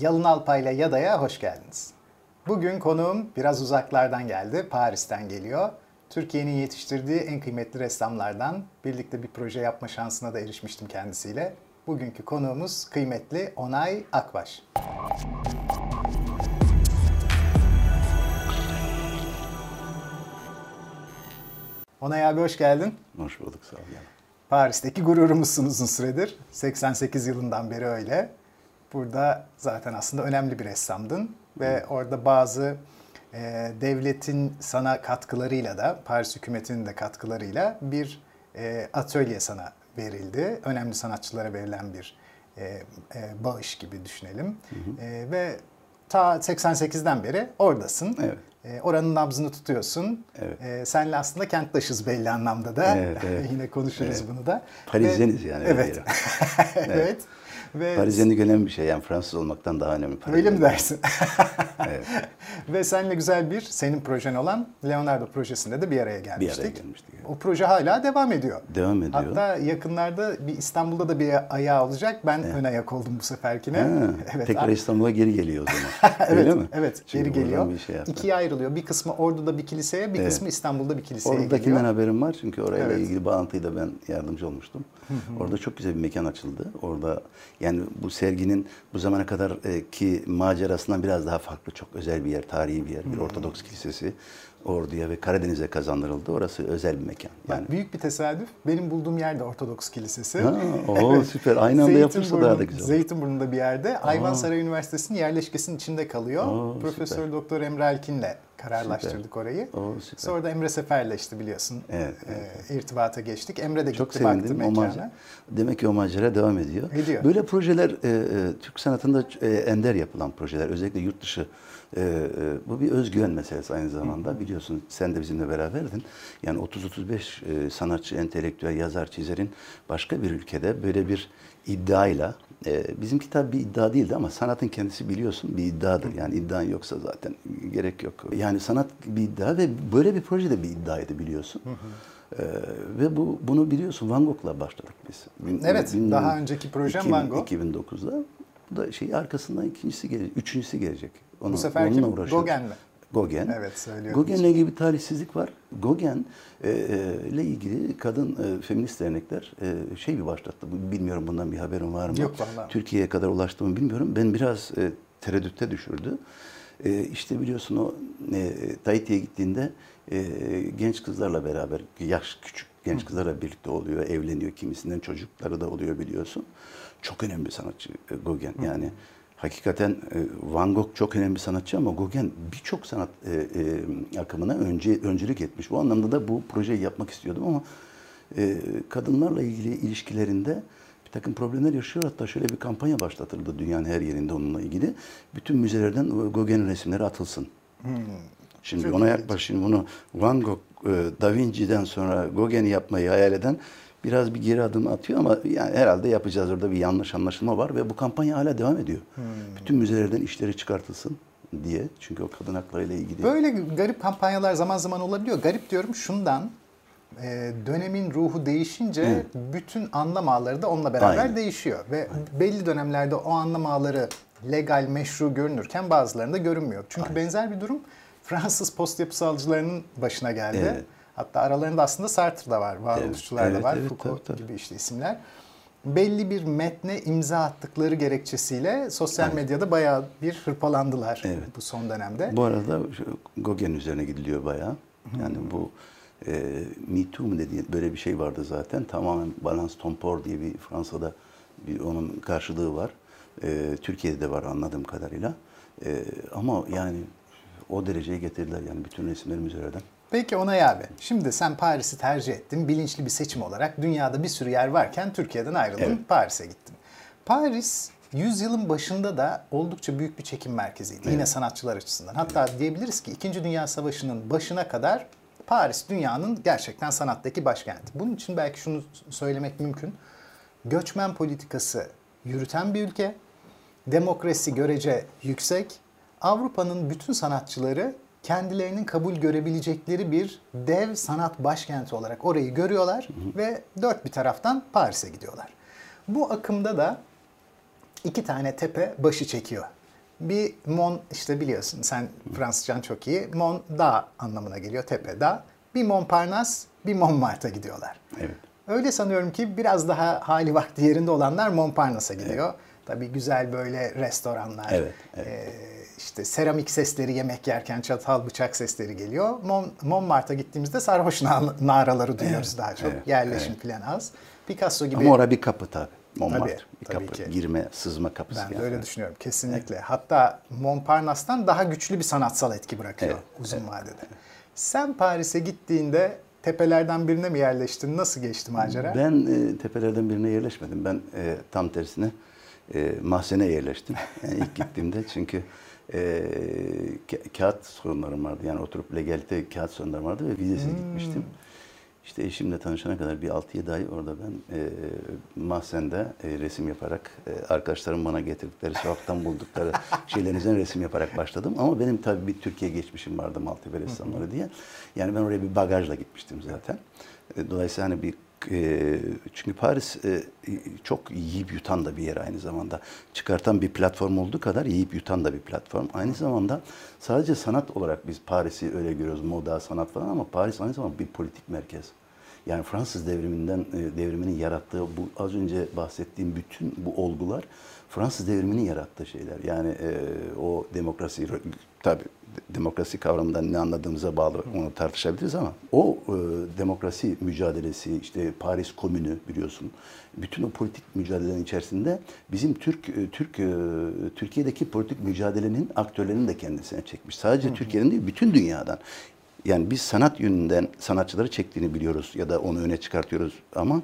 Yalın Alpay ile Yada'ya hoş geldiniz. Bugün konuğum biraz uzaklardan geldi, Paris'ten geliyor. Türkiye'nin yetiştirdiği en kıymetli ressamlardan birlikte bir proje yapma şansına da erişmiştim kendisiyle. Bugünkü konuğumuz kıymetli Onay Akbaş. Onay abi hoş geldin. Hoş bulduk sağ ol. Yani. Paris'teki gururumuzsun uzun süredir. 88 yılından beri öyle. Burada zaten aslında önemli bir ressamdın ve orada bazı e, devletin sana katkılarıyla da Paris hükümetinin de katkılarıyla bir e, atölye sana verildi. Önemli sanatçılara verilen bir e, e, bağış gibi düşünelim. Hı hı. E, ve ta 88'den beri oradasın. Evet. E, oranın nabzını tutuyorsun. Evet. E, senle aslında kenttaşız belli anlamda da. Evet, evet. Yine konuşuruz evet. bunu da. Parisyeniz yani. Evet. evet. evet. Ve Parisyenlik önemli bir şey. Yani Fransız olmaktan daha önemli. Öyle mi dersin? evet. Ve seninle güzel bir senin projen olan Leonardo projesinde de bir araya gelmiştik. Bir araya gelmiştik. Evet. O proje hala devam ediyor. Devam ediyor. Hatta yakınlarda bir İstanbul'da da bir ayağı olacak. Ben evet. ön ayak oldum bu seferkine. Ha, evet, tekrar İstanbul'a geri geliyor o zaman. evet, Öyle mi? Evet, Şimdi geri geliyor. Bir şey İkiye ayrılıyor. Bir kısmı Ordu'da bir kiliseye, bir evet. kısmı İstanbul'da bir kiliseye Oradakinden geliyor. Oradakinden haberim var çünkü orayla evet. ilgili bağıntıyı da ben yardımcı olmuştum. Orada çok güzel bir mekan açıldı. Orada yani bu serginin bu zamana kadar ki macerasından biraz daha farklı, çok özel bir yer, tarihi bir yer, bir Ortodoks kilisesi. Ordu'ya ve Karadeniz'e kazandırıldı. Orası özel bir mekan. Yani büyük bir tesadüf. Benim bulduğum yer de Ortodoks Kilisesi. Ha, o süper. Aynı anda yapılırsa daha da güzel. Zeytinburnu'nda bir yerde. Ayvansaray Üniversitesi'nin yerleşkesinin içinde kalıyor. Aa, Profesör süper. Doktor Emre Alkin'le kararlaştırdık süper. orayı. Oo, süper. Sonra da Emre Sefer'le işte biliyorsun evet, evet. E, irtibata geçtik. Emre de Çok gitti baktı mekana. Demek ki o macera devam ediyor. ediyor. Böyle projeler e, e, Türk sanatında e, ender yapılan projeler. Özellikle yurt dışı e, e, bu bir özgüven meselesi aynı zamanda. Hı. Biliyorsun sen de bizimle beraberdin. Yani 30-35 e, sanatçı, entelektüel, yazar, çizerin başka bir ülkede böyle bir iddiayla e, bizim kitap bir iddia değildi ama sanatın kendisi biliyorsun bir iddiadır. Yani iddian yoksa zaten gerek yok. Yani sanat bir iddia ve böyle bir proje de bir iddiaydı biliyorsun. Hı hı. Ee, ve bu bunu biliyorsun Van Gogh'la başladık biz. Bin, evet, bin, daha önceki projem Van Gogh. 2009'da. Bu da şey arkasından ikincisi gelecek, üçüncüsü gelecek. Onu, bu sefer kim? Gauguin. Evet söylüyorum. Gauguin'le ilgili bir talihsizlik var. Gauguin e, e, ile ilgili kadın e, feminist dernekler şey bir başlattı. Bilmiyorum bundan bir haberin var mı? Yok vallahi. Türkiye'ye kadar ulaştı bilmiyorum. Ben biraz tereddütte düşürdü. E, işte biliyorsun o e, Tahiti'ye gittiğinde e, genç kızlarla beraber, yaş küçük genç kızlarla birlikte oluyor, evleniyor. Kimisinden çocukları da oluyor biliyorsun. Çok önemli bir sanatçı Gauguin. Yani hakikaten e, Van Gogh çok önemli sanatçı ama Gauguin birçok sanat e, e, akımına önce öncülük etmiş. Bu anlamda da bu projeyi yapmak istiyordum ama e, kadınlarla ilgili ilişkilerinde bir takım problemler yaşıyor. Hatta şöyle bir kampanya başlatıldı dünyanın her yerinde onunla ilgili. Bütün müzelerden Gauguin'in resimleri atılsın. Hmm. Şimdi Çok ona yaklaş. Şimdi bunu Van Gogh, e, Da Vinci'den sonra Gauguin'i yapmayı hayal eden biraz bir geri adım atıyor ama yani herhalde yapacağız orada bir yanlış anlaşılma var ve bu kampanya hala devam ediyor. Hmm. Bütün müzelerden işleri çıkartılsın diye. Çünkü o kadın haklarıyla ilgili. Böyle garip kampanyalar zaman zaman olabiliyor. Garip diyorum şundan e, dönemin ruhu değişince evet. bütün anlam ağları da onunla beraber Aynen. değişiyor. Ve Aynen. belli dönemlerde o anlam ağları legal, meşru görünürken bazılarında görünmüyor. Çünkü Aynen. benzer bir durum Fransız post yapısalcılarının başına geldi. Evet. Hatta aralarında aslında Sartre da var, varoluşçular evet, da var, evet, Foucault tabii, tabii. gibi işte isimler. Belli bir metne imza attıkları gerekçesiyle sosyal evet. medyada bayağı bir hırpalandılar evet. bu son dönemde. Bu arada Gauguin üzerine gidiliyor bayağı. Yani hmm. bu e, Me Too mu dediği böyle bir şey vardı zaten. Tamamen Balance Tompor diye bir Fransa'da bir onun karşılığı var. E, Türkiye'de de var anladığım kadarıyla. E, ama yani o dereceye getirdiler yani bütün resimlerim üzerinden. Peki Onay abi, şimdi sen Paris'i tercih ettin. Bilinçli bir seçim olarak dünyada bir sürü yer varken Türkiye'den ayrıldın, evet. Paris'e gittin. Paris yüzyılın başında da oldukça büyük bir çekim merkeziydi. Evet. Yine sanatçılar açısından. Hatta evet. diyebiliriz ki 2. Dünya Savaşı'nın başına kadar Paris dünyanın gerçekten sanattaki başkenti. Bunun için belki şunu söylemek mümkün. Göçmen politikası yürüten bir ülke. Demokrasi görece yüksek. Avrupa'nın bütün sanatçıları kendilerinin kabul görebilecekleri bir dev sanat başkenti olarak orayı görüyorlar ve dört bir taraftan Paris'e gidiyorlar. Bu akımda da iki tane tepe başı çekiyor Bir Mon işte biliyorsun sen Fransızcan çok iyi. Mon dağ anlamına geliyor tepe dağ. Bir Montparnasse bir Montmartre gidiyorlar. Evet. Öyle sanıyorum ki biraz daha hali vakti yerinde olanlar Montparnasse'a gidiyor. Tabii güzel böyle restoranlar, Evet, evet. e, işte seramik sesleri yemek yerken çatal bıçak sesleri geliyor. Mon, Montmartre'a gittiğimizde sarhoş na- naraları duyuyoruz daha çok. evet, Yerleşim falan az. Picasso gibi Ama orada bir kapı tabii. Montmartre. Tabii, bir tabii kapı. ki. Girme, sızma kapısı. ben de yani. öyle düşünüyorum kesinlikle. Hatta Montparnasse'tan daha güçlü bir sanatsal etki bırakıyor Evet, uzun vadede. Sen Paris'e gittiğinde tepelerden birine mi yerleştin? Nasıl geçti macera? Ben e, tepelerden birine yerleşmedim. Ben e, tam tersine e, mahzene yerleştim. Yani ilk gittiğimde çünkü e, ka- kağıt sorunlarım vardı. Yani oturup legalite kağıt sorunlarım vardı ve vizesiz gitmiştim. İşte eşimle tanışana kadar bir 6-7 ay orada ben e, mahzende e, resim yaparak e, arkadaşlarım bana getirdikleri, sokaktan buldukları şeylerin üzerine resim yaparak başladım. Ama benim tabii bir Türkiye geçmişim vardı Maltepe ressamları diye. Yani ben oraya bir bagajla gitmiştim zaten. E, Dolayısıyla hani bir çünkü Paris e, çok yiyip yutan da bir yer aynı zamanda. Çıkartan bir platform olduğu kadar yiyip yutan da bir platform. Aynı zamanda sadece sanat olarak biz Paris'i öyle görüyoruz. Moda, sanat falan ama Paris aynı zamanda bir politik merkez. Yani Fransız devriminden e, devriminin yarattığı bu az önce bahsettiğim bütün bu olgular Fransız devriminin yarattığı şeyler. Yani e, o demokrasi tabi demokrasi kavramından ne anladığımıza bağlı onu tartışabiliriz ama o e, demokrasi mücadelesi işte Paris Komünü biliyorsun. Bütün o politik mücadelelerin içerisinde bizim Türk e, Türk e, Türkiye'deki politik mücadelenin aktörlerini de kendisine çekmiş. Sadece Türkiye'nin değil bütün dünyadan. Yani biz sanat yönünden sanatçıları çektiğini biliyoruz ya da onu öne çıkartıyoruz ama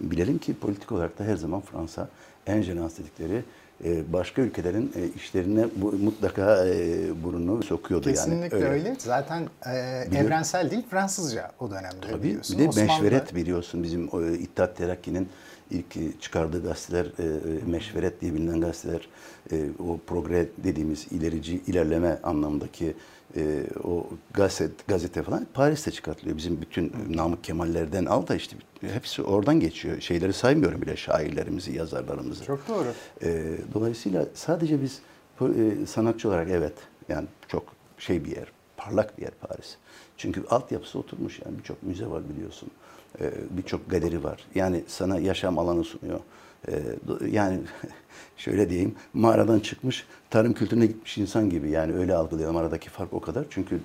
bilelim ki politik olarak da her zaman Fransa en jenans dedikleri e, başka ülkelerin e, işlerine bu, mutlaka e, burnunu sokuyordu yani. Kesinlikle öyle. Zaten e, evrensel değil Fransızca o dönemde Tabii. biliyorsun. Bir de Osmanlı- Meşveret biliyorsun bizim o, İttihat Terakki'nin ilk çıkardığı gazeteler e, Meşveret diye bilinen gazeteler e, o progre dediğimiz ilerici ilerleme anlamındaki e, o gazete, gazete falan Paris'te çıkartılıyor. Bizim bütün Namık Kemal'lerden al da işte hepsi oradan geçiyor. Şeyleri saymıyorum bile şairlerimizi, yazarlarımızı. Çok doğru. E, dolayısıyla sadece biz e, sanatçı olarak evet yani çok şey bir yer, parlak bir yer Paris. Çünkü altyapısı oturmuş yani birçok müze var biliyorsun. E, birçok galeri var. Yani sana yaşam alanı sunuyor. E, do- yani şöyle diyeyim mağaradan çıkmış tarım kültürüne gitmiş insan gibi yani öyle algılıyorum aradaki fark o kadar. Çünkü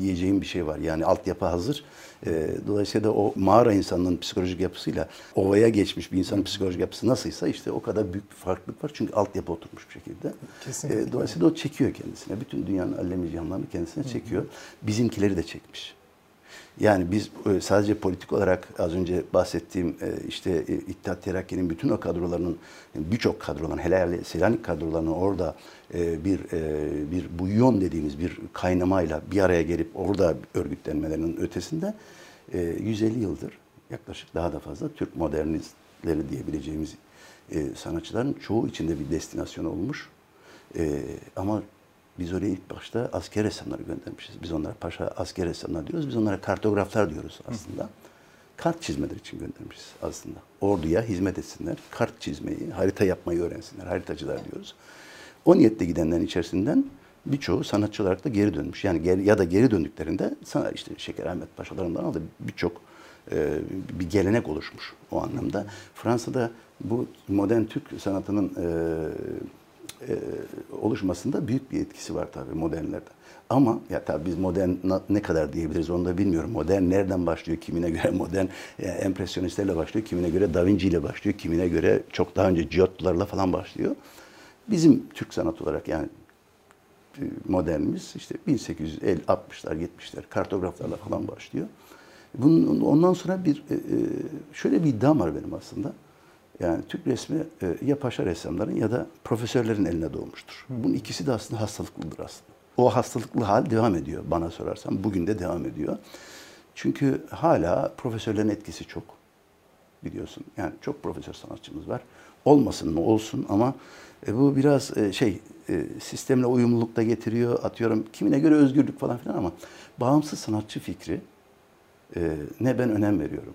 yiyeceğim bir şey var yani altyapı hazır. E, dolayısıyla da o mağara insanının psikolojik yapısıyla ovaya geçmiş bir insanın psikolojik yapısı nasılsa işte o kadar büyük bir farklılık var. Çünkü altyapı oturmuş bir şekilde. Kesinlikle. E, dolayısıyla o çekiyor kendisine. Bütün dünyanın allemi cihanlarını kendisine çekiyor. Bizimkileri de çekmiş. Yani biz e, sadece politik olarak az önce bahsettiğim e, işte e, İttihat Terakki'nin bütün o kadrolarının birçok kadroların hele Selanik kadrolarının orada bir bir buyon dediğimiz bir kaynamayla bir araya gelip orada örgütlenmelerinin ötesinde e, 150 yıldır yaklaşık daha da fazla Türk modernistleri diyebileceğimiz sanatçıların çoğu içinde bir destinasyon olmuş. Ama biz oraya ilk başta asker ressamları göndermişiz. Biz onlara paşa asker ressamlar diyoruz. Biz onlara kartograflar diyoruz aslında. Kart çizmeleri için göndermişiz aslında. Orduya hizmet etsinler, kart çizmeyi, harita yapmayı öğrensinler. Haritacılar diyoruz. O niyetle gidenlerin içerisinden birçoğu sanatçı olarak da geri dönmüş. Yani geri, ya da geri döndüklerinde sana işte Şeker Ahmet Paşalarından aldı birçok e, bir gelenek oluşmuş o anlamda. Fransa'da bu modern Türk sanatının e, e, oluşmasında büyük bir etkisi var tabii modernlerde. Ama ya tabii biz modern ne kadar diyebiliriz onu da bilmiyorum. Modern nereden başlıyor? Kimine göre modern e, empresyonistlerle başlıyor, kimine göre Da Vinci ile başlıyor, kimine göre çok daha önce Giotto'larla falan başlıyor. Bizim Türk sanat olarak yani e, modernimiz işte 1860'lar 70'ler kartograflarla falan başlıyor. Bunun, ondan sonra bir şöyle bir iddiam var benim aslında. Yani Türk resmi e, ya paşa ressamların ya da profesörlerin eline doğmuştur. Bunun ikisi de aslında hastalıklıdır aslında. O hastalıklı hal devam ediyor bana sorarsan. Bugün de devam ediyor. Çünkü hala profesörlerin etkisi çok biliyorsun. Yani çok profesör sanatçımız var. Olmasın mı olsun ama e, bu biraz e, şey e, sistemle uyumluluk da getiriyor. Atıyorum kimine göre özgürlük falan filan ama bağımsız sanatçı fikri e, ne ben önem veriyorum.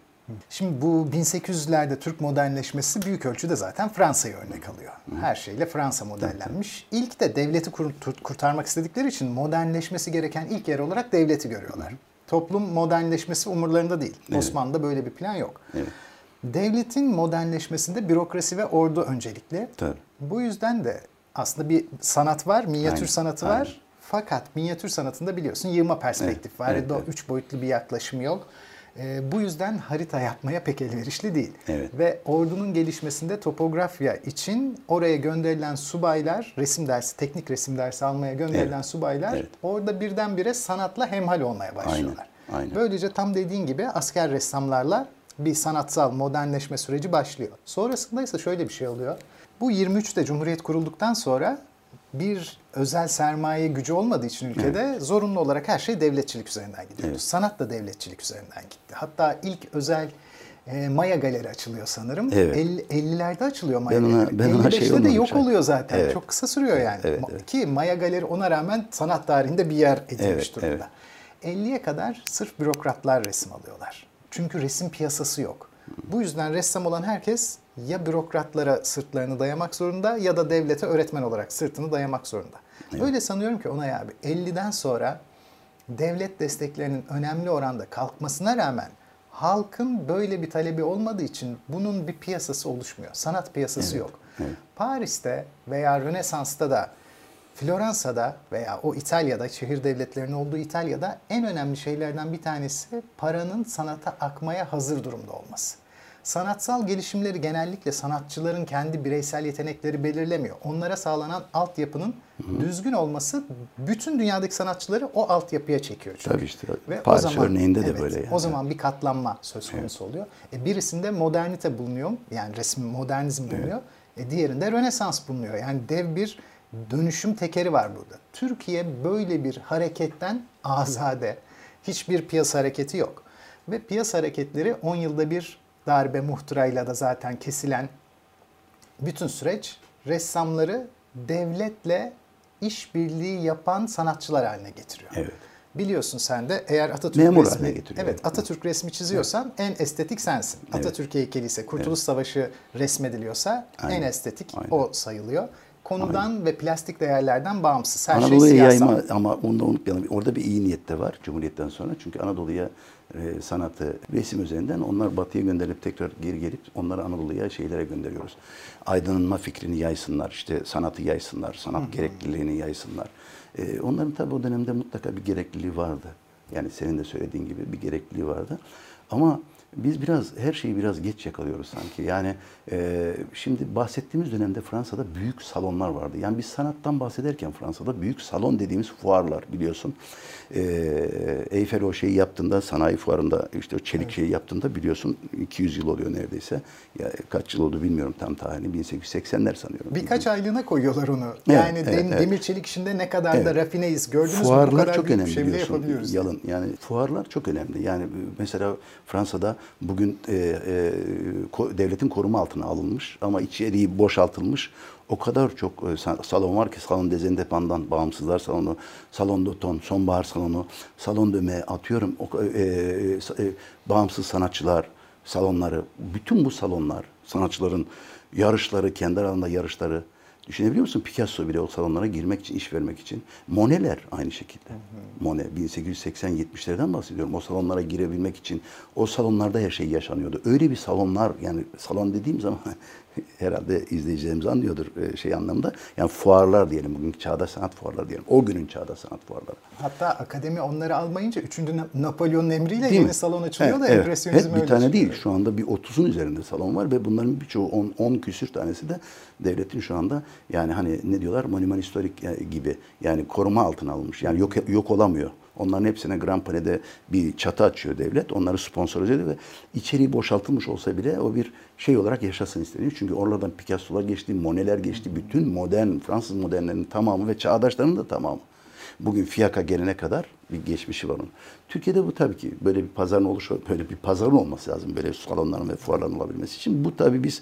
Şimdi bu 1800'lerde Türk modernleşmesi büyük ölçüde zaten Fransa'yı örnek alıyor. Her şeyle Fransa modellenmiş. İlk de devleti kurtarmak istedikleri için modernleşmesi gereken ilk yer olarak devleti görüyorlar. Toplum modernleşmesi umurlarında değil. Osmanlı'da böyle bir plan yok. Evet. Devletin modernleşmesinde bürokrasi ve ordu öncelikli. Tabii. Bu yüzden de aslında bir sanat var, minyatür Aynen, sanatı aynen. var. Fakat minyatür sanatında biliyorsun yığma perspektif Evet, var. evet, evet. Üç boyutlu bir yaklaşım yok. Ee, bu yüzden harita yapmaya pek elverişli değil. Evet. Ve ordunun gelişmesinde topografya için oraya gönderilen subaylar, resim dersi, teknik resim dersi almaya gönderilen Evet, subaylar evet. orada birdenbire sanatla hemhal olmaya başlıyorlar. Aynen, aynen. Böylece tam dediğin gibi asker ressamlarla bir sanatsal modernleşme süreci başlıyor. Sonrasında ise şöyle bir şey oluyor. Bu 23'te Cumhuriyet kurulduktan sonra bir özel sermaye gücü olmadığı için ülkede zorunlu olarak her şey devletçilik üzerinden gidiyor. Evet. Sanat da devletçilik üzerinden gitti. Hatta ilk özel e, Maya Galeri açılıyor sanırım. Evet. 50 50'lerde açılıyor Maya Ben ona- Galeri. ben ona şey 55'te de yok şahit. oluyor zaten. Evet. Çok kısa sürüyor yani. Evet, evet. Ki Maya Galeri ona rağmen sanat tarihinde bir yer edilmiş Evet, durumda. 50'ye kadar sırf bürokratlar resim alıyorlar. Çünkü resim piyasası yok. Bu yüzden ressam olan herkes ya bürokratlara sırtlarını dayamak zorunda ya da devlete öğretmen olarak sırtını dayamak zorunda. Öyle sanıyorum ki Onay abi 50'den sonra devlet desteklerinin önemli oranda kalkmasına rağmen halkın böyle bir talebi olmadığı için bunun bir piyasası oluşmuyor. Sanat piyasası yok. Paris'te veya Rönesans'ta da Floransa'da veya o İtalya'da, şehir devletlerinin olduğu İtalya'da en önemli şeylerden bir tanesi paranın sanata akmaya hazır durumda olması. Sanatsal gelişimleri genellikle sanatçıların kendi bireysel yetenekleri belirlemiyor. Onlara sağlanan altyapının düzgün olması bütün dünyadaki sanatçıları o altyapıya çekiyor. Çünkü. Tabii işte Paris örneğinde de evet, böyle yani. O zaman bir katlanma söz konusu oluyor. E, birisinde modernite bulunuyor. Yani resim modernizm bulunuyor. E, diğerinde Rönesans bulunuyor. Yani dev bir dönüşüm tekeri var burada. Türkiye böyle bir hareketten azade. Hiçbir piyasa hareketi yok. Ve piyasa hareketleri 10 yılda bir darbe muhtırayla da zaten kesilen bütün süreç ressamları devletle işbirliği yapan sanatçılar haline getiriyor. Evet. Biliyorsun sen de eğer Atatürk Memur resmi, getiriyor. evet Atatürk resmi çiziyorsan en estetik sensin. Atatürk heykeli ise Kurtuluş Savaşı resmediliyorsa Aynen. en estetik Aynen. o sayılıyor. Konudan ve plastik değerlerden bağımsız. Her Anadolu'ya şey siyasal. yayma ama onu da unutmayalım. Orada bir iyi niyet de var Cumhuriyet'ten sonra. Çünkü Anadolu'ya e, sanatı resim üzerinden onlar batıya gönderilip tekrar geri gelip onları Anadolu'ya şeylere gönderiyoruz. Aydınlanma fikrini yaysınlar, işte sanatı yaysınlar, sanat gerekliliğini yaysınlar. E, onların tabii o dönemde mutlaka bir gerekliliği vardı. Yani senin de söylediğin gibi bir gerekliliği vardı. Ama biz biraz her şeyi biraz geç yakalıyoruz sanki. Yani e, şimdi bahsettiğimiz dönemde Fransa'da büyük salonlar vardı. Yani biz sanattan bahsederken Fransa'da büyük salon dediğimiz fuarlar biliyorsun. E, Eyfel o şeyi yaptığında sanayi fuarında işte o çelik şeyi yaptığında biliyorsun 200 yıl oluyor neredeyse. Ya, kaç yıl oldu bilmiyorum tam tarihini 1880'ler sanıyorum. Birkaç aylığına koyuyorlar onu. Evet, yani evet, dem- evet. demir çelik işinde ne kadar da Evet. rafineyiz. Gördünüz mü bu Fuarlar kadar çok önemli bir şey bile biliyorsun. yapabiliyoruz. Yalın yani fuarlar çok önemli. Yani mesela Fransa'da bugün e, e, devletin koruma altına alınmış ama içeriği boşaltılmış. O kadar çok e, sa- salon var ki salon dezendepandan bağımsızlar salonu, salon doton, sonbahar salonu, salon döme atıyorum o, e, e, e, bağımsız sanatçılar salonları, bütün bu salonlar sanatçıların yarışları, kendi aralarında yarışları Düşünebiliyor musun? Picasso bile o salonlara girmek için, iş vermek için. Monet'ler aynı şekilde. Monet 1880-70'lerden bahsediyorum. O salonlara girebilmek için. O salonlarda her şey yaşanıyordu. Öyle bir salonlar yani salon dediğim zaman herhalde izleyicilerimiz anlıyordur e, şey anlamda. Yani fuarlar diyelim. Bugünkü çağdaş sanat fuarları diyelim. O günün çağdaş sanat fuarları. Hatta akademi onları almayınca 3. Napolyon'un emriyle Değil yeni mi? salon açılıyor Evet, da evet. empresyonizm Evet, bir tane çıkıyor. değil. Şu anda bir 30'un üzerinde salon var ve bunların birçoğu 10, 10 küsür tanesi de devletin şu anda yani hani ne diyorlar monuman historik e, gibi yani koruma altına alınmış. Yani yok yok olamıyor. Onların hepsine Grand Palais'de bir çatı açıyor devlet. Onları sponsor ediyor ve içeriği boşaltılmış olsa bile o bir şey olarak yaşasın isteniyor. Çünkü oralardan Picasso'lar geçti, Monet'ler geçti. Bütün modern, Fransız modernlerinin tamamı ve çağdaşlarının da tamamı. Bugün Fiyaka gelene kadar Bir geçmişi var onun. Türkiye'de bu tabii ki böyle bir pazarın oluşu, böyle bir pazarın olması lazım. Böyle salonların ve fuarların olabilmesi için. Bu tabii biz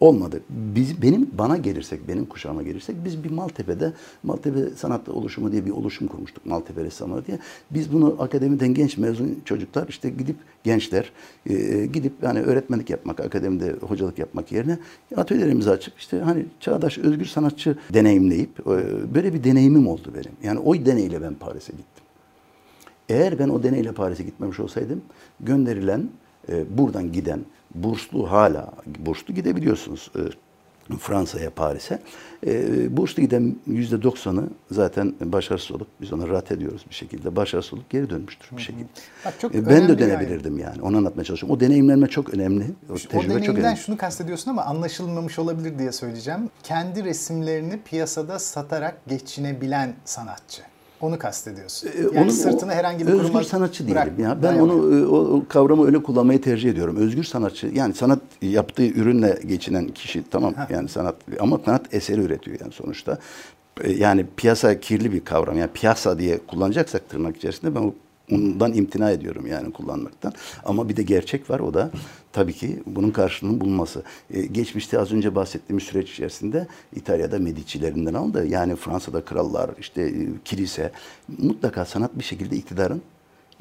olmadı. Biz, benim bana gelirsek, benim kuşağıma gelirsek biz bir Maltepe'de Maltepe Sanat Oluşumu diye bir oluşum kurmuştuk. Maltepe Ressamları diye. Biz bunu akademiden genç mezun çocuklar işte gidip gençler e, gidip yani öğretmenlik yapmak, akademide hocalık yapmak yerine atölyelerimizi açıp işte hani çağdaş özgür sanatçı deneyimleyip e, böyle bir deneyimim oldu benim. Yani o deneyle ben Paris'e gittim. Eğer ben o deneyle Paris'e gitmemiş olsaydım gönderilen e, buradan giden burslu hala burslu gidebiliyorsunuz e, Fransa'ya, Paris'e. E, burslu giden yüzde doksanı zaten başarısız olup biz ona rahat ediyoruz bir şekilde. Başarısız olup geri dönmüştür bir şekilde. Bak çok E, ben de dönebilirdim yani. Onu anlatmaya çalışıyorum. O deneyimlenme çok önemli. O, O tecrübe çok deneyimden önemli. şunu kastediyorsun ama anlaşılmamış olabilir diye söyleyeceğim. Kendi resimlerini piyasada satarak geçinebilen sanatçı. Onu kastediyorsun. E, Yani onun sırtını herhangi bir özgür sanatçı değilim bırak- ya. Ben dayamıyor. onu e, o, kavramı öyle kullanmayı tercih ediyorum. Özgür sanatçı yani sanat yaptığı ürünle geçinen kişi tamam yani sanat ama sanat eseri üretiyor yani sonuçta. E, Yani piyasa kirli bir kavram. Yani piyasa diye kullanacaksak tırnak içerisinde ben o- ondan imtina ediyorum yani kullanmaktan. Ama bir de gerçek var o da tabii ki bunun karşılığının bulunması. Ee, geçmişte az önce bahsettiğimiz süreç içerisinde İtalya'da Medici'lerinden aldı. Yani Fransa'da krallar, işte e, kilise mutlaka sanat bir şekilde iktidarın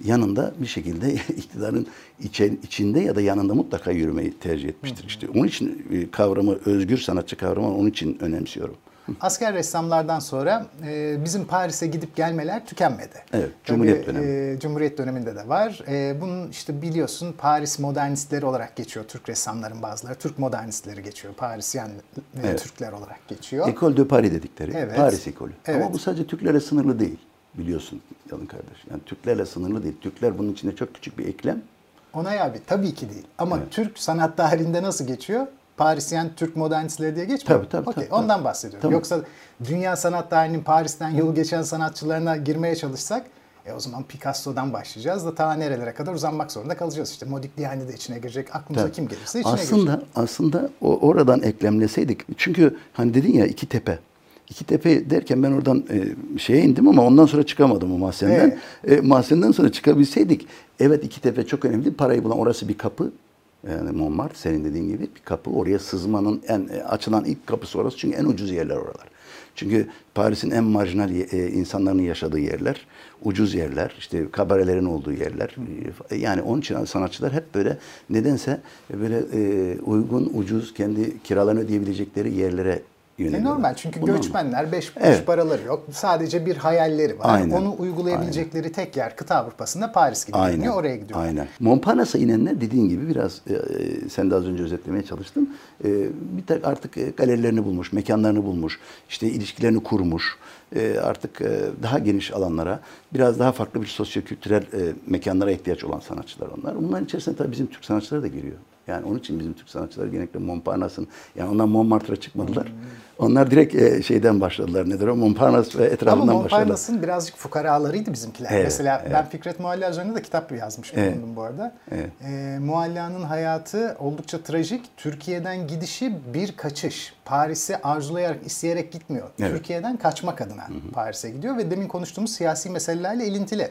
yanında bir şekilde iktidarın içe- içinde ya da yanında mutlaka yürümeyi tercih etmiştir. İşte onun için e, kavramı özgür sanatçı kavramı onun için önemsiyorum. Asker ressamlardan sonra e, bizim Paris'e gidip gelmeler tükenmedi. Evet, Tabii, Cumhuriyet dönemi. e, Cumhuriyet döneminde de var. E, bunun işte biliyorsun Paris modernistleri olarak geçiyor Türk ressamların bazıları. Türk modernistleri geçiyor. Parisyen Evet. Türkler olarak geçiyor. Ekol de Paris dedikleri. Evet. Paris ekolü. Evet. Ama bu sadece Türklerle sınırlı değil. Biliyorsun Yalın kardeş. Yani Türklerle sınırlı değil. Türkler bunun içinde çok küçük bir eklem. Onay abi tabii ki değil. Ama Türk sanat tarihinde nasıl geçiyor? Parisyen Türk modernistleri diye geçmiyor. Tabii, tabii, Okey, tabii, ondan bahsediyorum. Tamam. Yoksa dünya sanat tarihinin Paris'ten yolu geçen sanatçılarına girmeye çalışsak e o zaman Picasso'dan başlayacağız da ta nerelere kadar uzanmak zorunda kalacağız. İşte Modigliani de içine girecek. Aklımıza Tabii. kim gelirse içine girecek. aslında aslında o oradan eklemleseydik. Çünkü hani dedin ya iki tepe. İki tepe derken ben oradan e, şeye indim ama ondan sonra çıkamadım o mahzenden. E, mahzenden sonra çıkabilseydik. Evet iki tepe çok önemli. Parayı bulan orası bir kapı. Yani Montmartre senin dediğin gibi bir kapı. Oraya sızmanın en e, açılan ilk kapısı orası. Çünkü en ucuz yerler oralar. Çünkü Paris'in en marjinal ye- e, insanların yaşadığı yerler, ucuz yerler, işte kabarelerin olduğu yerler. E, Yani onun için sanatçılar hep böyle nedense böyle e, uygun, ucuz, kendi kiralarını ödeyebilecekleri yerlere E yöneliyorlar. normal çünkü Bu normal. göçmenler beş kuruş Evet. paraları yok. Sadece bir hayalleri var. Aynen. Onu uygulayabilecekleri tek yer kıta Avrupa'sında Paris gibi görünüyor. Oraya gidiyorlar. Aynen. Montparnasse inenler dediğin gibi biraz e, e, sen de az önce özetlemeye çalıştın. E, bir tek artık e, galerilerini bulmuş, mekanlarını bulmuş, işte ilişkilerini kurmuş. E, artık e, daha geniş alanlara, biraz daha farklı bir sosyokültürel e, mekanlara ihtiyaç olan sanatçılar onlar. Bunların içerisinde tabii bizim Türk sanatçıları da giriyor. Yani onun için bizim Türk sanatçıları genellikle Montparnasse'ın, yani onlar Montmartre'a çıkmadılar. Onlar direkt e, şeyden başladılar. Nedir o? Montparnasse ve Ama etrafından başladılar. Montparnasse'ın birazcık fukaralarıydı bizimkiler. Evet, Mesela evet. ben Fikret Mualla üzerine de kitap yazmış Evet. bulundum bu arada. Evet. Ee, Mualla'nın hayatı oldukça trajik. Türkiye'den gidişi bir kaçış. Paris'e arzulayarak, isteyerek gitmiyor. Evet. Türkiye'den kaçmak adına Paris'e gidiyor ve demin konuştuğumuz siyasi meselelerle ilintili.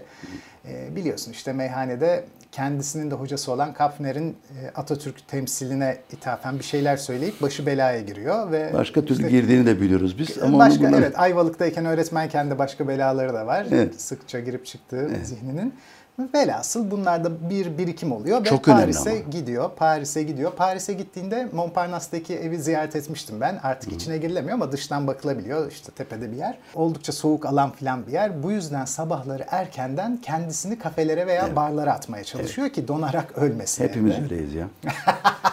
Ee, biliyorsun işte meyhanede kendisinin de hocası olan Kapner'in e, Atatürk temsiline ithafen bir şeyler söyleyip başı belaya giriyor ve Başka türlü işte- girdiğini de biliyoruz biz. Ama başka bunlar- evet Ayvalık'tayken öğretmenken de başka belaları da var. Evet. Sıkça girip çıktığı zihninin. Velhasıl bunlarda bir birikim oluyor ve Çok önemli Paris'e gidiyor. Paris'e gidiyor. Paris'e gittiğinde Montparnasse'daki evi ziyaret etmiştim ben. Artık içine girilemiyor ama dıştan bakılabiliyor. İşte tepede bir yer. Oldukça soğuk alan filan bir yer. Bu yüzden sabahları erkenden kendisini kafelere veya barlara atmaya çalışıyor ki donarak ölmesin. Hepimiz evde. öyleyiz ya.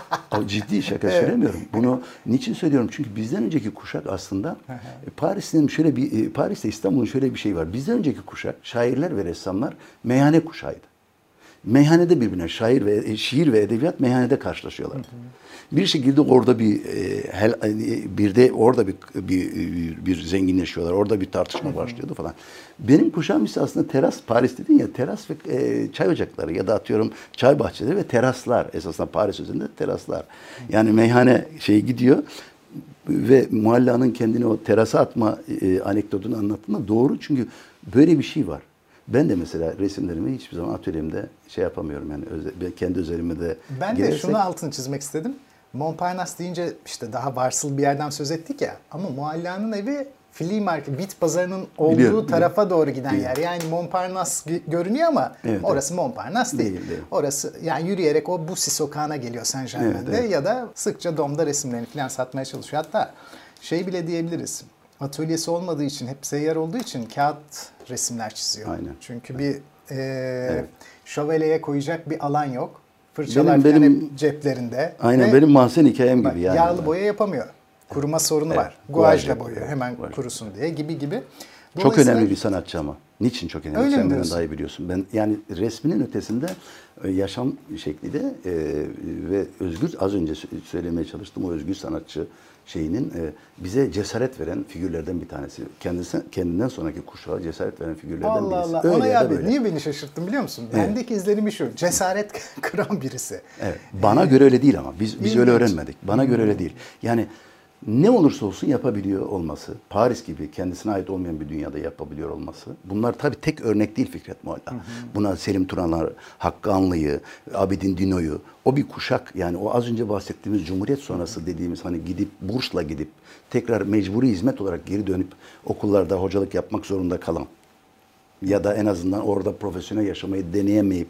Ciddi şaka söylemiyorum. Bunu niçin söylüyorum? Çünkü bizden önceki kuşak aslında e, Paris'in şöyle bir e, Paris'te İstanbul'un şöyle bir şey var. Bizden önceki kuşak şairler ve ressamlar meyhane kuşağıydı. Meyhanede birbirine şair ve e, şiir ve edebiyat meyhanede karşılaşıyorlardı. Bir şekilde orada bir e, hel, e, bir de orada bir, bir bir zenginleşiyorlar. Orada bir tartışma başlıyordu falan. Benim kuşağım ise aslında teras Paris dedin ya teras ve e, çay ocakları ya da atıyorum çay bahçeleri ve teraslar esasında Paris üzerinde teraslar. Yani meyhane şey gidiyor ve Mualla'nın kendini o terasa atma e, anekdotunu anlattığında doğru çünkü böyle bir şey var. Ben de mesela resimlerimi hiçbir zaman atölyemde şey yapamıyorum yani öze, kendi özelime de Ben de girersek- şunu altını çizmek istedim. Montparnasse deyince işte daha varsıl bir yerden söz ettik ya. Ama Mualla'nın evi flea market, bit pazarının olduğu Biliyorum, tarafa doğru giden Biliyorum. yer. Yani Montparnasse gö- görünüyor ama Evet, orası Montparnasse değil. Değil, değil. Orası yani yürüyerek o Bussy sokağına geliyor Saint Germain'de Evet, evet. ya da sıkça domda resimlerini falan satmaya çalışıyor. Hatta şey bile diyebiliriz. Atölyesi olmadığı için, hep seyyar olduğu için kağıt resimler çiziyor. Aynen. Çünkü bir e, şövalyeye koyacak bir alan yok. Fırçalar Benim- benim- ceplerinde. Aynen Ve benim mahzen hikayem bak, gibi yani. Yağlı boya yapamıyor. Kuruma sorunu Evet, var. Guajla boyuyor boya, hemen guajla. kurusun diye gibi gibi. Çok önemli bir sanatçı ama. Niçin çok önemli? Öyle Sen benden daha iyi biliyorsun. Ben yani resminin ötesinde e, yaşam şekli de e, ve özgür az önce sö- söylemeye çalıştım o özgür sanatçı şeyinin e, bize cesaret veren figürlerden bir tanesi. Kendisi kendinden sonraki kuşağa cesaret veren figürlerden Allah birisi. Allah. Öyle Ona ya ya böyle. niye beni şaşırttın biliyor musun? Evet. Bendeki izlenimi şu. Cesaret kıran birisi. Evet. Bana göre öyle değil ama. Biz biz öyle öğrenmedik. Bana göre öyle değil. Yani ne olursa olsun yapabiliyor olması, Paris gibi kendisine ait olmayan bir dünyada yapabiliyor olması. Bunlar tabii tek örnek değil Fikret Mualla. Buna Selim Turanlar, Hakkı Anlı'yı, Abidin Dino'yu, o bir kuşak yani o az önce bahsettiğimiz Cumhuriyet sonrası dediğimiz hani gidip bursla gidip tekrar mecburi hizmet olarak geri dönüp okullarda hocalık yapmak zorunda kalan ya da en azından orada profesyonel yaşamayı deneyemeyip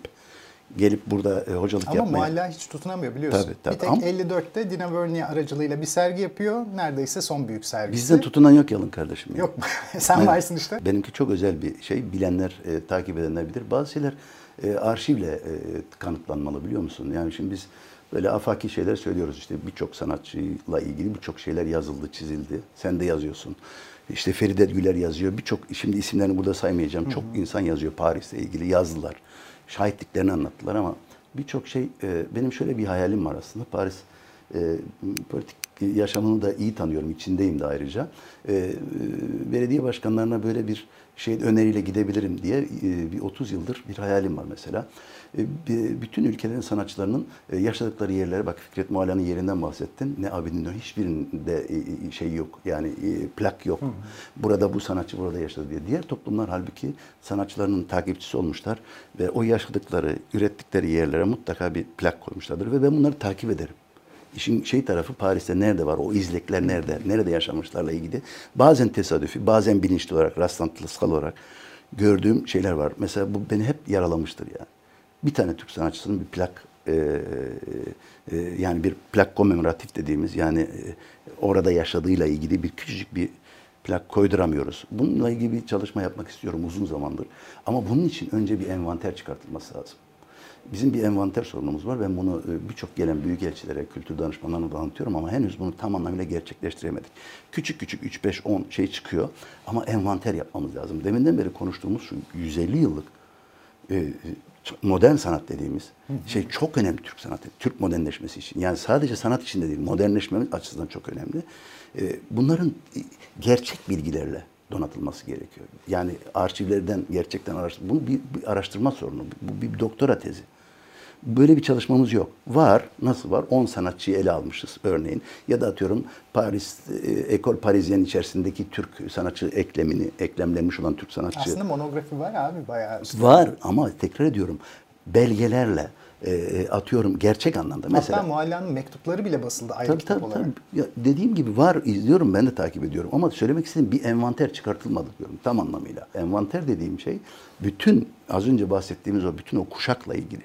gelip burada e, hocalık Ama yapmaya Mualla hiç tutunamıyor biliyorsun. Tabii, tabii. Bir tek Ama- 54'te Dina Vernier aracılığıyla bir sergi yapıyor. Neredeyse son büyük sergisi. Bizden tutunan yok yalın kardeşim. ya. Yok sen Aynen. varsın işte. Benimki çok özel bir şey. Bilenler, e, takip edenler bilir. Bazı şeyler e, arşivle e, kanıtlanmalı biliyor musun? Yani şimdi biz böyle afaki şeyler söylüyoruz. İşte birçok sanatçıyla ilgili birçok şeyler yazıldı, çizildi. Sen de yazıyorsun. İşte Feride Güler yazıyor. Birçok şimdi isimlerini burada saymayacağım. Çok insan yazıyor Paris'le ilgili yazdılar. Şahitliklerini anlattılar ama birçok şey e, benim şöyle bir hayalim var aslında. Paris e, politik yaşamını da iyi tanıyorum, içindeyim de ayrıca. E, e, belediye başkanlarına böyle bir şey öneriyle gidebilirim diye e, bir 30 yıldır bir hayalim var mesela. E, bütün ülkelerin sanatçılarının e, yaşadıkları yerlere bak Fikret Mualla'nın yerinden bahsettin. Ne abinin hiçbirinde e, şey yok. Yani plak yok. Burada bu sanatçı burada yaşadı diye. Diğer toplumlar halbuki sanatçılarının takipçisi olmuşlar ve o yaşadıkları, ürettikleri yerlere mutlaka bir plak koymuşlardır ve ben bunları takip ederim. İşin şey tarafı Paris'te nerede var, o izlekler nerede, nerede yaşamışlarla ilgili bazen tesadüfi, bazen bilinçli olarak, rastlantısal olarak gördüğüm şeyler var. Mesela bu beni hep yaralamıştır yani. Bir tane Türk sanatçısının bir plak, e, e, yani bir plak komemoratif dediğimiz yani e, orada yaşadığıyla ilgili bir küçücük bir plak koyduramıyoruz. Bununla ilgili bir çalışma yapmak istiyorum uzun zamandır. Ama bunun için önce bir envanter çıkartılması lazım. Bizim bir envanter sorunumuz var. Ben bunu e, birçok gelen büyükelçilere, kültür danışmanlarına da anlatıyorum ama henüz bunu tam anlamıyla gerçekleştiremedik. Küçük küçük 3 5 10 şey çıkıyor ama envanter yapmamız lazım. Deminden beri konuştuğumuz şu 150 yıllık e, e, modern sanat dediğimiz şey çok önemli Türk sanatı, Türk modernleşmesi için. Yani sadece sanat için de değil, modernleşmemiz açısından çok önemli. E, Bunların gerçek bilgilerle donatılması gerekiyor. Yani arşivlerden gerçekten araştır. Bu bir, bir araştırma sorunu, bu bir doktora tezi. Böyle bir çalışmamız yok. Var. Nasıl var? 10 sanatçıyı ele almışız örneğin. Ya da atıyorum Paris, Ekol Parisyen içerisindeki Türk sanatçı eklemini, eklemlenmiş olan Türk sanatçı. Aslında monografi var abi bayağı. Var ama tekrar ediyorum belgelerle e, e, atıyorum gerçek anlamda. Mesela Hatta Mualla'nın mektupları bile basıldı ayrı Tabii kitap tabii, olarak. tabii. Ya dediğim gibi var izliyorum ben de takip ediyorum ama söylemek istediğim bir envanter çıkartılmadı diyorum tam anlamıyla. Envanter dediğim şey bütün az önce bahsettiğimiz o bütün o kuşakla ilgili.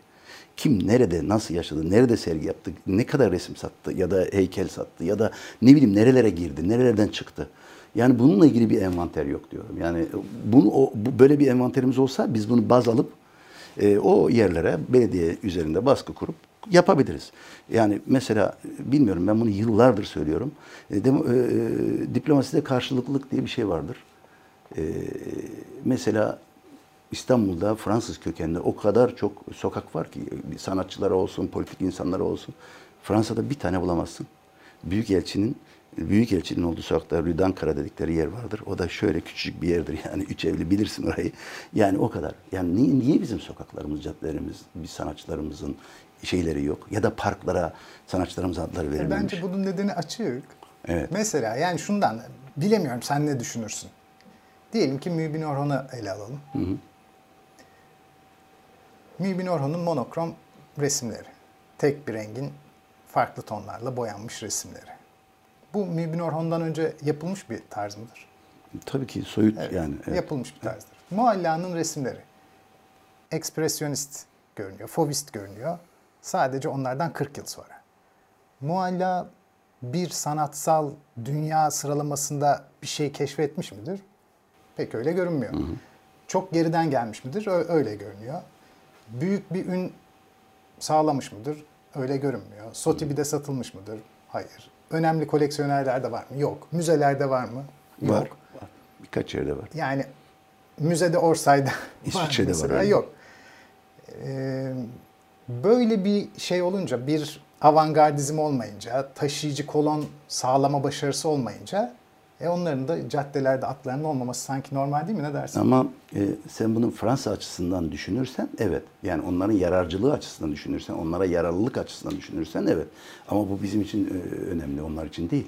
Kim nerede nasıl yaşadı, nerede sergi yaptı, ne kadar resim sattı ya da heykel sattı ya da ne bileyim nerelere girdi, nerelerden çıktı. Yani bununla ilgili bir envanter yok diyorum. Yani bunu o, bu, böyle bir envanterimiz olsa biz bunu baz alıp e, o yerlere belediye üzerinde baskı kurup yapabiliriz. Yani mesela bilmiyorum ben bunu yıllardır söylüyorum. E, demo- e, e, diplomaside karşılıklılık diye bir şey vardır. E, mesela İstanbul'da Fransız kökenli o kadar çok sokak var ki sanatçılara olsun, politik insanlara olsun. Fransa'da bir tane bulamazsın. Büyükelçinin Büyükelçinin olduğu sokakta Rue d'Ankara dedikleri yer vardır. O da şöyle küçücük bir yerdir yani üç evli bilirsin orayı. Yani o kadar. Yani niye, niye bizim sokaklarımız, caddelerimiz, biz sanatçılarımızın şeyleri yok? Ya da parklara sanatçılarımız adları E verilmemiş. Bence bunun nedeni açık. Evet. Mesela yani şundan bilemiyorum sen ne düşünürsün. Diyelim ki Mübin Orhan'ı ele alalım. Mübin Orhun'un monokrom resimleri. Tek bir rengin farklı tonlarla boyanmış resimleri. Bu Mübin Orhun'dan önce yapılmış bir tarz mıdır? Tabii ki soyut Evet, yani. evet. Yapılmış bir tarzdır. Mualla'nın resimleri. Ekspresyonist görünüyor, fovist görünüyor. Sadece onlardan 40 yıl sonra. Mualla bir sanatsal dünya sıralamasında bir şey keşfetmiş midir? Pek öyle görünmüyor. Çok geriden gelmiş midir? Ö- Öyle görünüyor. Büyük bir ün sağlamış mıdır? Öyle görünmüyor. Sotheby'de satılmış mıdır? Hayır. Önemli koleksiyonerlerde var mı? Yok. Müzelerde var mı? Yok. Var, var. Birkaç yerde var. Yani müzede Orsay'da İsviçre'de var, mesela. öyle. Yok. Ee, böyle bir şey olunca bir avantgardizm olmayınca, taşıyıcı kolon sağlama başarısı olmayınca e onların da caddelerde atlarının olmaması sanki normal değil mi? Ne dersin? Ama e, sen bunu Fransa açısından düşünürsen evet. Yani onların yararcılığı açısından düşünürsen, onlara yararlılık açısından düşünürsen evet. Ama bu bizim için e, önemli, onlar için değil.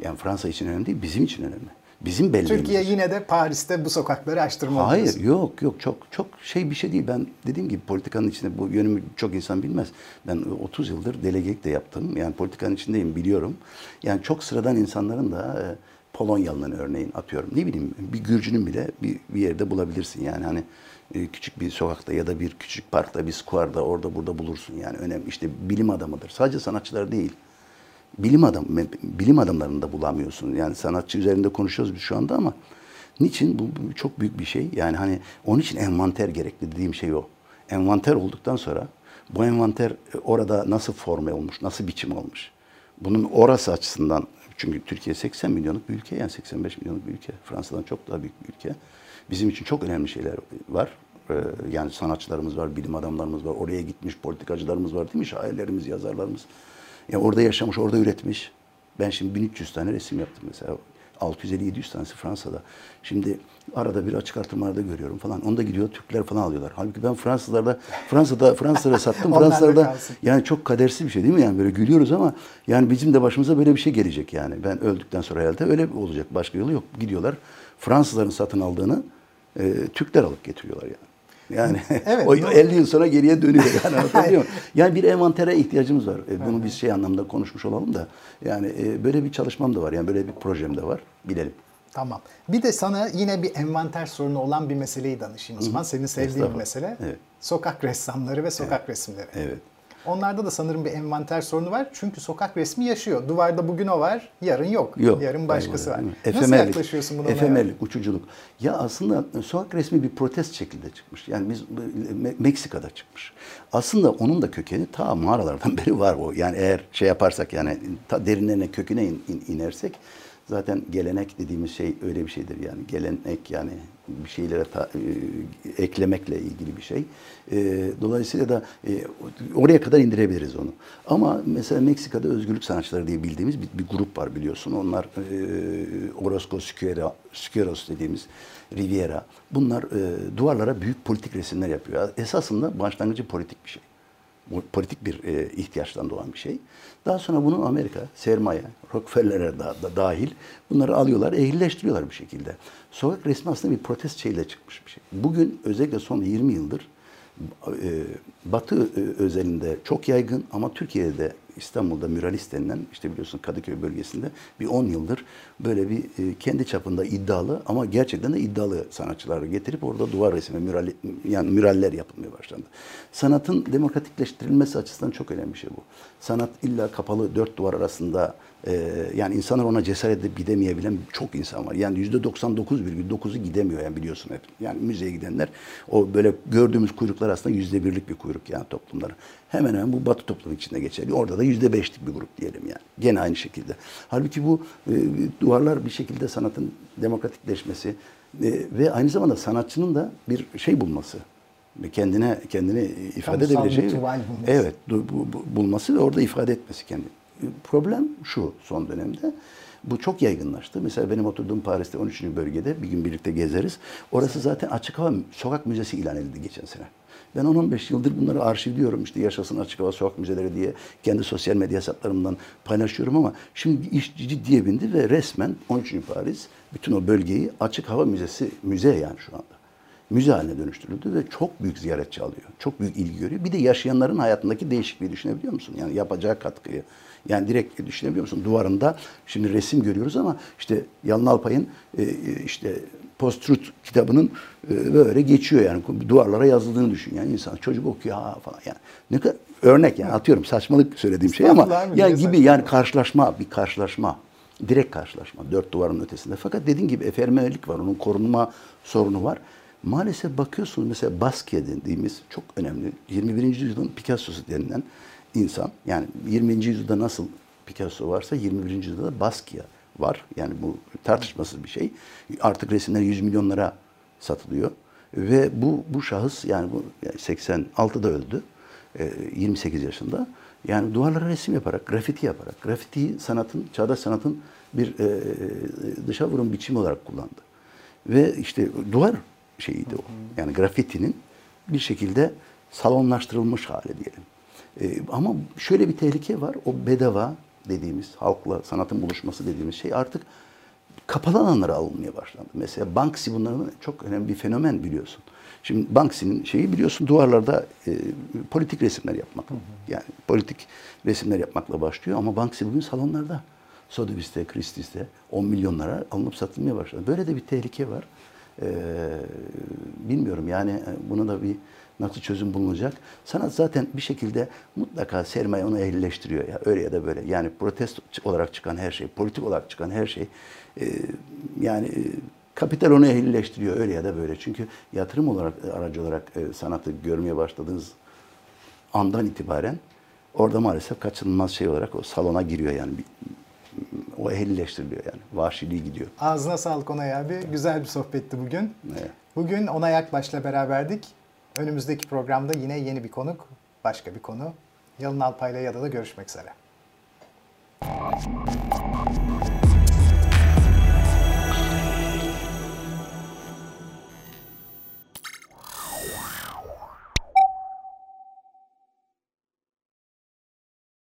Yani Fransa için önemli değil, bizim için önemli. Bizim belleğimiz. Türkiye yine de Paris'te bu sokakları açtırmalı. Hayır, diyorsun. yok yok çok çok şey bir şey değil. Ben dediğim gibi politikanın içinde bu yönümü çok insan bilmez. Ben 30 yıldır delegelik de yaptım. Yani politikanın içindeyim biliyorum. Yani çok sıradan insanların da e, Polonyalı'nın örneğin atıyorum. Ne bileyim bir Gürcü'nün bile bir, bir yerde bulabilirsin. Yani hani e, küçük bir sokakta ya da bir küçük parkta, bir squarda orada burada bulursun. Yani önemli işte bilim adamıdır. Sadece sanatçılar değil bilim adam bilim adamlarını da bulamıyorsun. Yani sanatçı üzerinde konuşuyoruz biz şu anda ama niçin bu, bu çok büyük bir şey. Yani hani onun için envanter gerekli dediğim şey o. Envanter olduktan sonra bu envanter e, orada nasıl forme olmuş, nasıl biçim olmuş. Bunun orası açısından çünkü Türkiye 80 milyonluk bir ülke yani 85 milyonluk bir ülke. Fransa'dan çok daha büyük bir ülke. Bizim için çok önemli şeyler var. Ee, Yani sanatçılarımız var, bilim adamlarımız var, oraya gitmiş politikacılarımız var değil mi? Şairlerimiz, yazarlarımız. Ya orada yaşamış, orada üretmiş. Ben şimdi 1300 tane resim yaptım mesela. 650-700 tanesi Fransa'da. Şimdi arada bir açık artırmalarda görüyorum falan. Onu da gidiyor Türkler falan alıyorlar. Halbuki ben Fransızlarda Fransa'da Fransızlara sattım. Fransızlarda yani çok kadersiz bir şey değil mi? Yani böyle gülüyoruz ama yani bizim de başımıza böyle bir şey gelecek yani. Ben öldükten sonra herhalde öyle olacak. Başka yolu yok. Gidiyorlar Fransızların satın aldığını e, Türkler alıp getiriyorlar yani. Yani Evet, o doğru. 50 yıl sonra geriye dönüyor yani anlatabiliyor muyum? Yani bir envantere ihtiyacımız var. E, Bunu biz şey anlamda konuşmuş olalım da yani e, böyle bir çalışmam da var. Yani böyle bir projem de var. Bilelim. Tamam. Bir de sana yine bir envanter sorunu olan bir meseleyi danışayım o zaman. Senin sevdiğin bir mesele. Evet. Sokak ressamları ve sokak resimleri. Evet. Onlarda da sanırım bir envanter sorunu var. Çünkü sokak resmi yaşıyor. Duvarda bugün o var, yarın yok. Yok. Yarın başkası var. Mi? Nasıl Efemerlik. yaklaşıyorsun buna? Efemerlik, uçuculuk. Ya aslında sokak resmi bir protest şekilde çıkmış. Yani biz Me- Meksika'da çıkmış. Aslında onun da kökeni ta mağaralardan beri var o. Yani eğer şey yaparsak yani ta derinlerine köküne in- in- inersek zaten gelenek dediğimiz şey öyle bir şeydir yani. Gelenek yani bir şeylere ta- e, eklemekle ilgili bir şey. E, dolayısıyla da e, oraya kadar indirebiliriz onu. Ama mesela Meksika'da özgürlük sanatçıları diye bildiğimiz bir, bir grup var biliyorsun. Onlar e, Orozco Siqueira, Siqueiros dediğimiz Riviera. Bunlar e, duvarlara büyük politik resimler yapıyor. Esasında başlangıcı politik bir şey. Politik bir e, ihtiyaçtan doğan bir şey. Daha sonra bunu Amerika, sermaye, Rockefeller'e da, da dahil bunları alıyorlar, ehlileştiriyorlar bir şekilde. Sokak resmi aslında bir protest şeyle çıkmış bir şey. Bugün özellikle son 20 yıldır e, Batı e, özelinde çok yaygın ama Türkiye'de İstanbul'da müralist denilen işte biliyorsun Kadıköy bölgesinde bir 10 yıldır böyle bir e, kendi çapında iddialı ama gerçekten de iddialı sanatçıları getirip orada duvar resmi, müral, yani müraller yapılmaya başlandı. Sanatın demokratikleştirilmesi açısından çok önemli bir şey bu. Sanat illa kapalı dört duvar arasında e, yani insanlar ona cesaret edip gidemeyebilen çok insan var. Yani yüzde 99,9'u gidemiyor yani biliyorsun hep. Yani müzeye gidenler o böyle gördüğümüz kuyruklar aslında yüzde birlik bir kuyruk yani toplumlara. Hemen hemen bu batı toplumu içinde geçerli. Orada da yüzde beşlik bir grup diyelim yani. Gene aynı şekilde. Halbuki bu e, duvarlar bir şekilde sanatın demokratikleşmesi e, ve aynı zamanda sanatçının da bir şey bulması. Ve kendine kendini ifade Kamusal edebileceği. bulması. Evet, bu- bu- bulması ve orada ifade etmesi kendini. Problem şu son dönemde. Bu çok yaygınlaştı. Mesela benim oturduğum Paris'te 13. bölgede bir gün birlikte gezeriz. Orası zaten açık hava sokak müzesi ilan edildi geçen sene. Ben 10-15 yıldır bunları arşivliyorum. İşte yaşasın açık hava sokak müzeleri diye kendi sosyal medya hesaplarımdan paylaşıyorum ama şimdi iş ciddiye bindi ve resmen 13. Paris bütün o bölgeyi açık hava müzesi müze yani şu anda. müze haline dönüştürüldü ve çok büyük ziyaretçi alıyor. Çok büyük ilgi görüyor. Bir de yaşayanların hayatındaki değişikliği düşünebiliyor musun? Yani yapacağı katkıyı. Yani direkt düşünebiliyor musun? Duvarında şimdi resim görüyoruz ama işte Yalın Alpay'ın e, e, işte Post-Truth kitabının e, böyle geçiyor yani duvarlara yazıldığını düşün. Yani insan çocuk okuyor ha falan yani. Ne kadar örnek yani atıyorum saçmalık söylediğim şey ama yani gibi yani karşılaşma bir karşılaşma. Direkt karşılaşma. Dört duvarın ötesinde. Fakat dediğin gibi efemerlik var. Onun korunma sorunu var. Maalesef bakıyorsunuz mesela Basquiat dediğimiz çok önemli. 21. yüzyılın Picasso'su denilen insan. Yani 20. yüzyılda nasıl Picasso varsa 21. yüzyılda da Basquiat var. Yani bu tartışmasız bir şey. Artık resimler 100 milyonlara satılıyor. Ve bu bu şahıs yani bu yani 86'da öldü. Ee, 28 yaşında. Yani duvarlara resim yaparak, grafiti yaparak, grafitiyi sanatın, çağdaş sanatın bir e, dışa vurum biçimi olarak kullandı. Ve işte duvar şeyiydi o. Yani grafitinin bir şekilde salonlaştırılmış hali diyelim. E, ama şöyle bir tehlike var. O bedava dediğimiz, halkla sanatın buluşması dediğimiz şey artık kapalı alanlara alınmaya başlandı. Mesela Banksy bunların çok önemli bir fenomen biliyorsun. Şimdi Banksy'nin şeyi biliyorsun duvarlarda e, politik resimler yapmak. Yani politik resimler yapmakla başlıyor ama Banksy bugün salonlarda. Sotheby's'te, Christie's'te 10 milyonlara alınıp satılmaya başladı. Böyle de bir tehlike var. Ee, bilmiyorum yani e, bunu da bir nasıl çözüm bulunacak? Sanat zaten bir şekilde mutlaka sermaye onu ehlileştiriyor ya öyle ya da böyle. Yani protest olarak çıkan her şey, politik olarak çıkan her şey e, yani e, kapital onu ehlileştiriyor öyle ya da böyle. Çünkü yatırım olarak aracı olarak e, sanatı görmeye başladığınız andan itibaren orada maalesef kaçınılmaz şey olarak o salona giriyor yani. O ehlileştiriliyor yani. Vahşiliği gidiyor. Ağzına sağlık Onay abi. Güzel bir sohbetti bugün. Evet. Bugün Onay Akbaş'la beraberdik. Önümüzdeki programda yine yeni bir konuk, başka bir konu. Yalın Alpay'la ya da da görüşmek üzere.